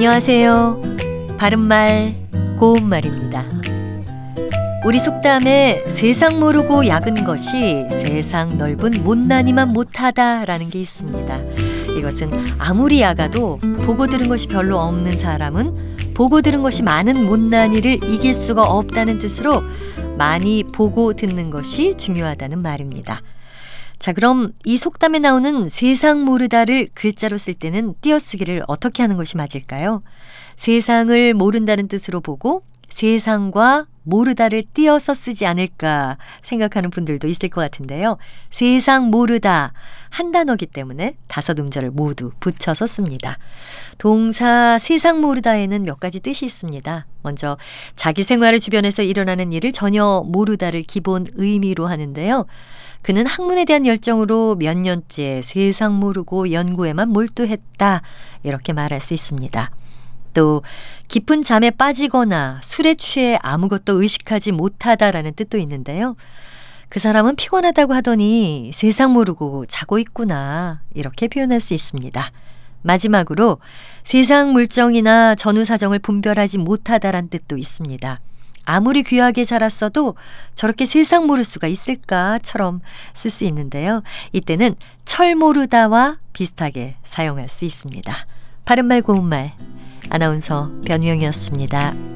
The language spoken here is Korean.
안녕하세요. 바른말, 고운말입니다. 우리 속담에 세상 모르고 약은 것이 세상 넓은 못난이만 못하다라는 게 있습니다. 이것은 아무리 야가도 보고 들은 것이 별로 없는 사람은 보고 들은 것이 많은 못난이를 이길 수가 없다는 뜻으로 많이 보고 듣는 것이 중요하다는 말입니다. 자, 그럼 이 속담에 나오는 세상 모르다를 글자로 쓸 때는 띄어쓰기를 어떻게 하는 것이 맞을까요? 세상을 모른다는 뜻으로 보고 세상과 모르다를 띄어서 쓰지 않을까 생각하는 분들도 있을 것 같은데요. 세상 모르다 한 단어기 때문에 다섯 음절을 모두 붙여서 씁니다. 동사 세상 모르다에는 몇 가지 뜻이 있습니다. 먼저 자기 생활의 주변에서 일어나는 일을 전혀 모르다를 기본 의미로 하는데요. 그는 학문에 대한 열정으로 몇 년째 세상 모르고 연구에만 몰두했다. 이렇게 말할 수 있습니다. 또 깊은 잠에 빠지거나 술에 취해 아무것도 의식하지 못하다라는 뜻도 있는데요. 그 사람은 피곤하다고 하더니 세상 모르고 자고 있구나. 이렇게 표현할 수 있습니다. 마지막으로 세상 물정이나 전후 사정을 분별하지 못하다란 뜻도 있습니다. 아무리 귀하게 자랐어도 저렇게 세상 모를 수가 있을까처럼 쓸 수 있는데요. 이때는 철 모르다와 비슷하게 사용할 수 있습니다. 바른말 고운말 아나운서 변희영이었습니다.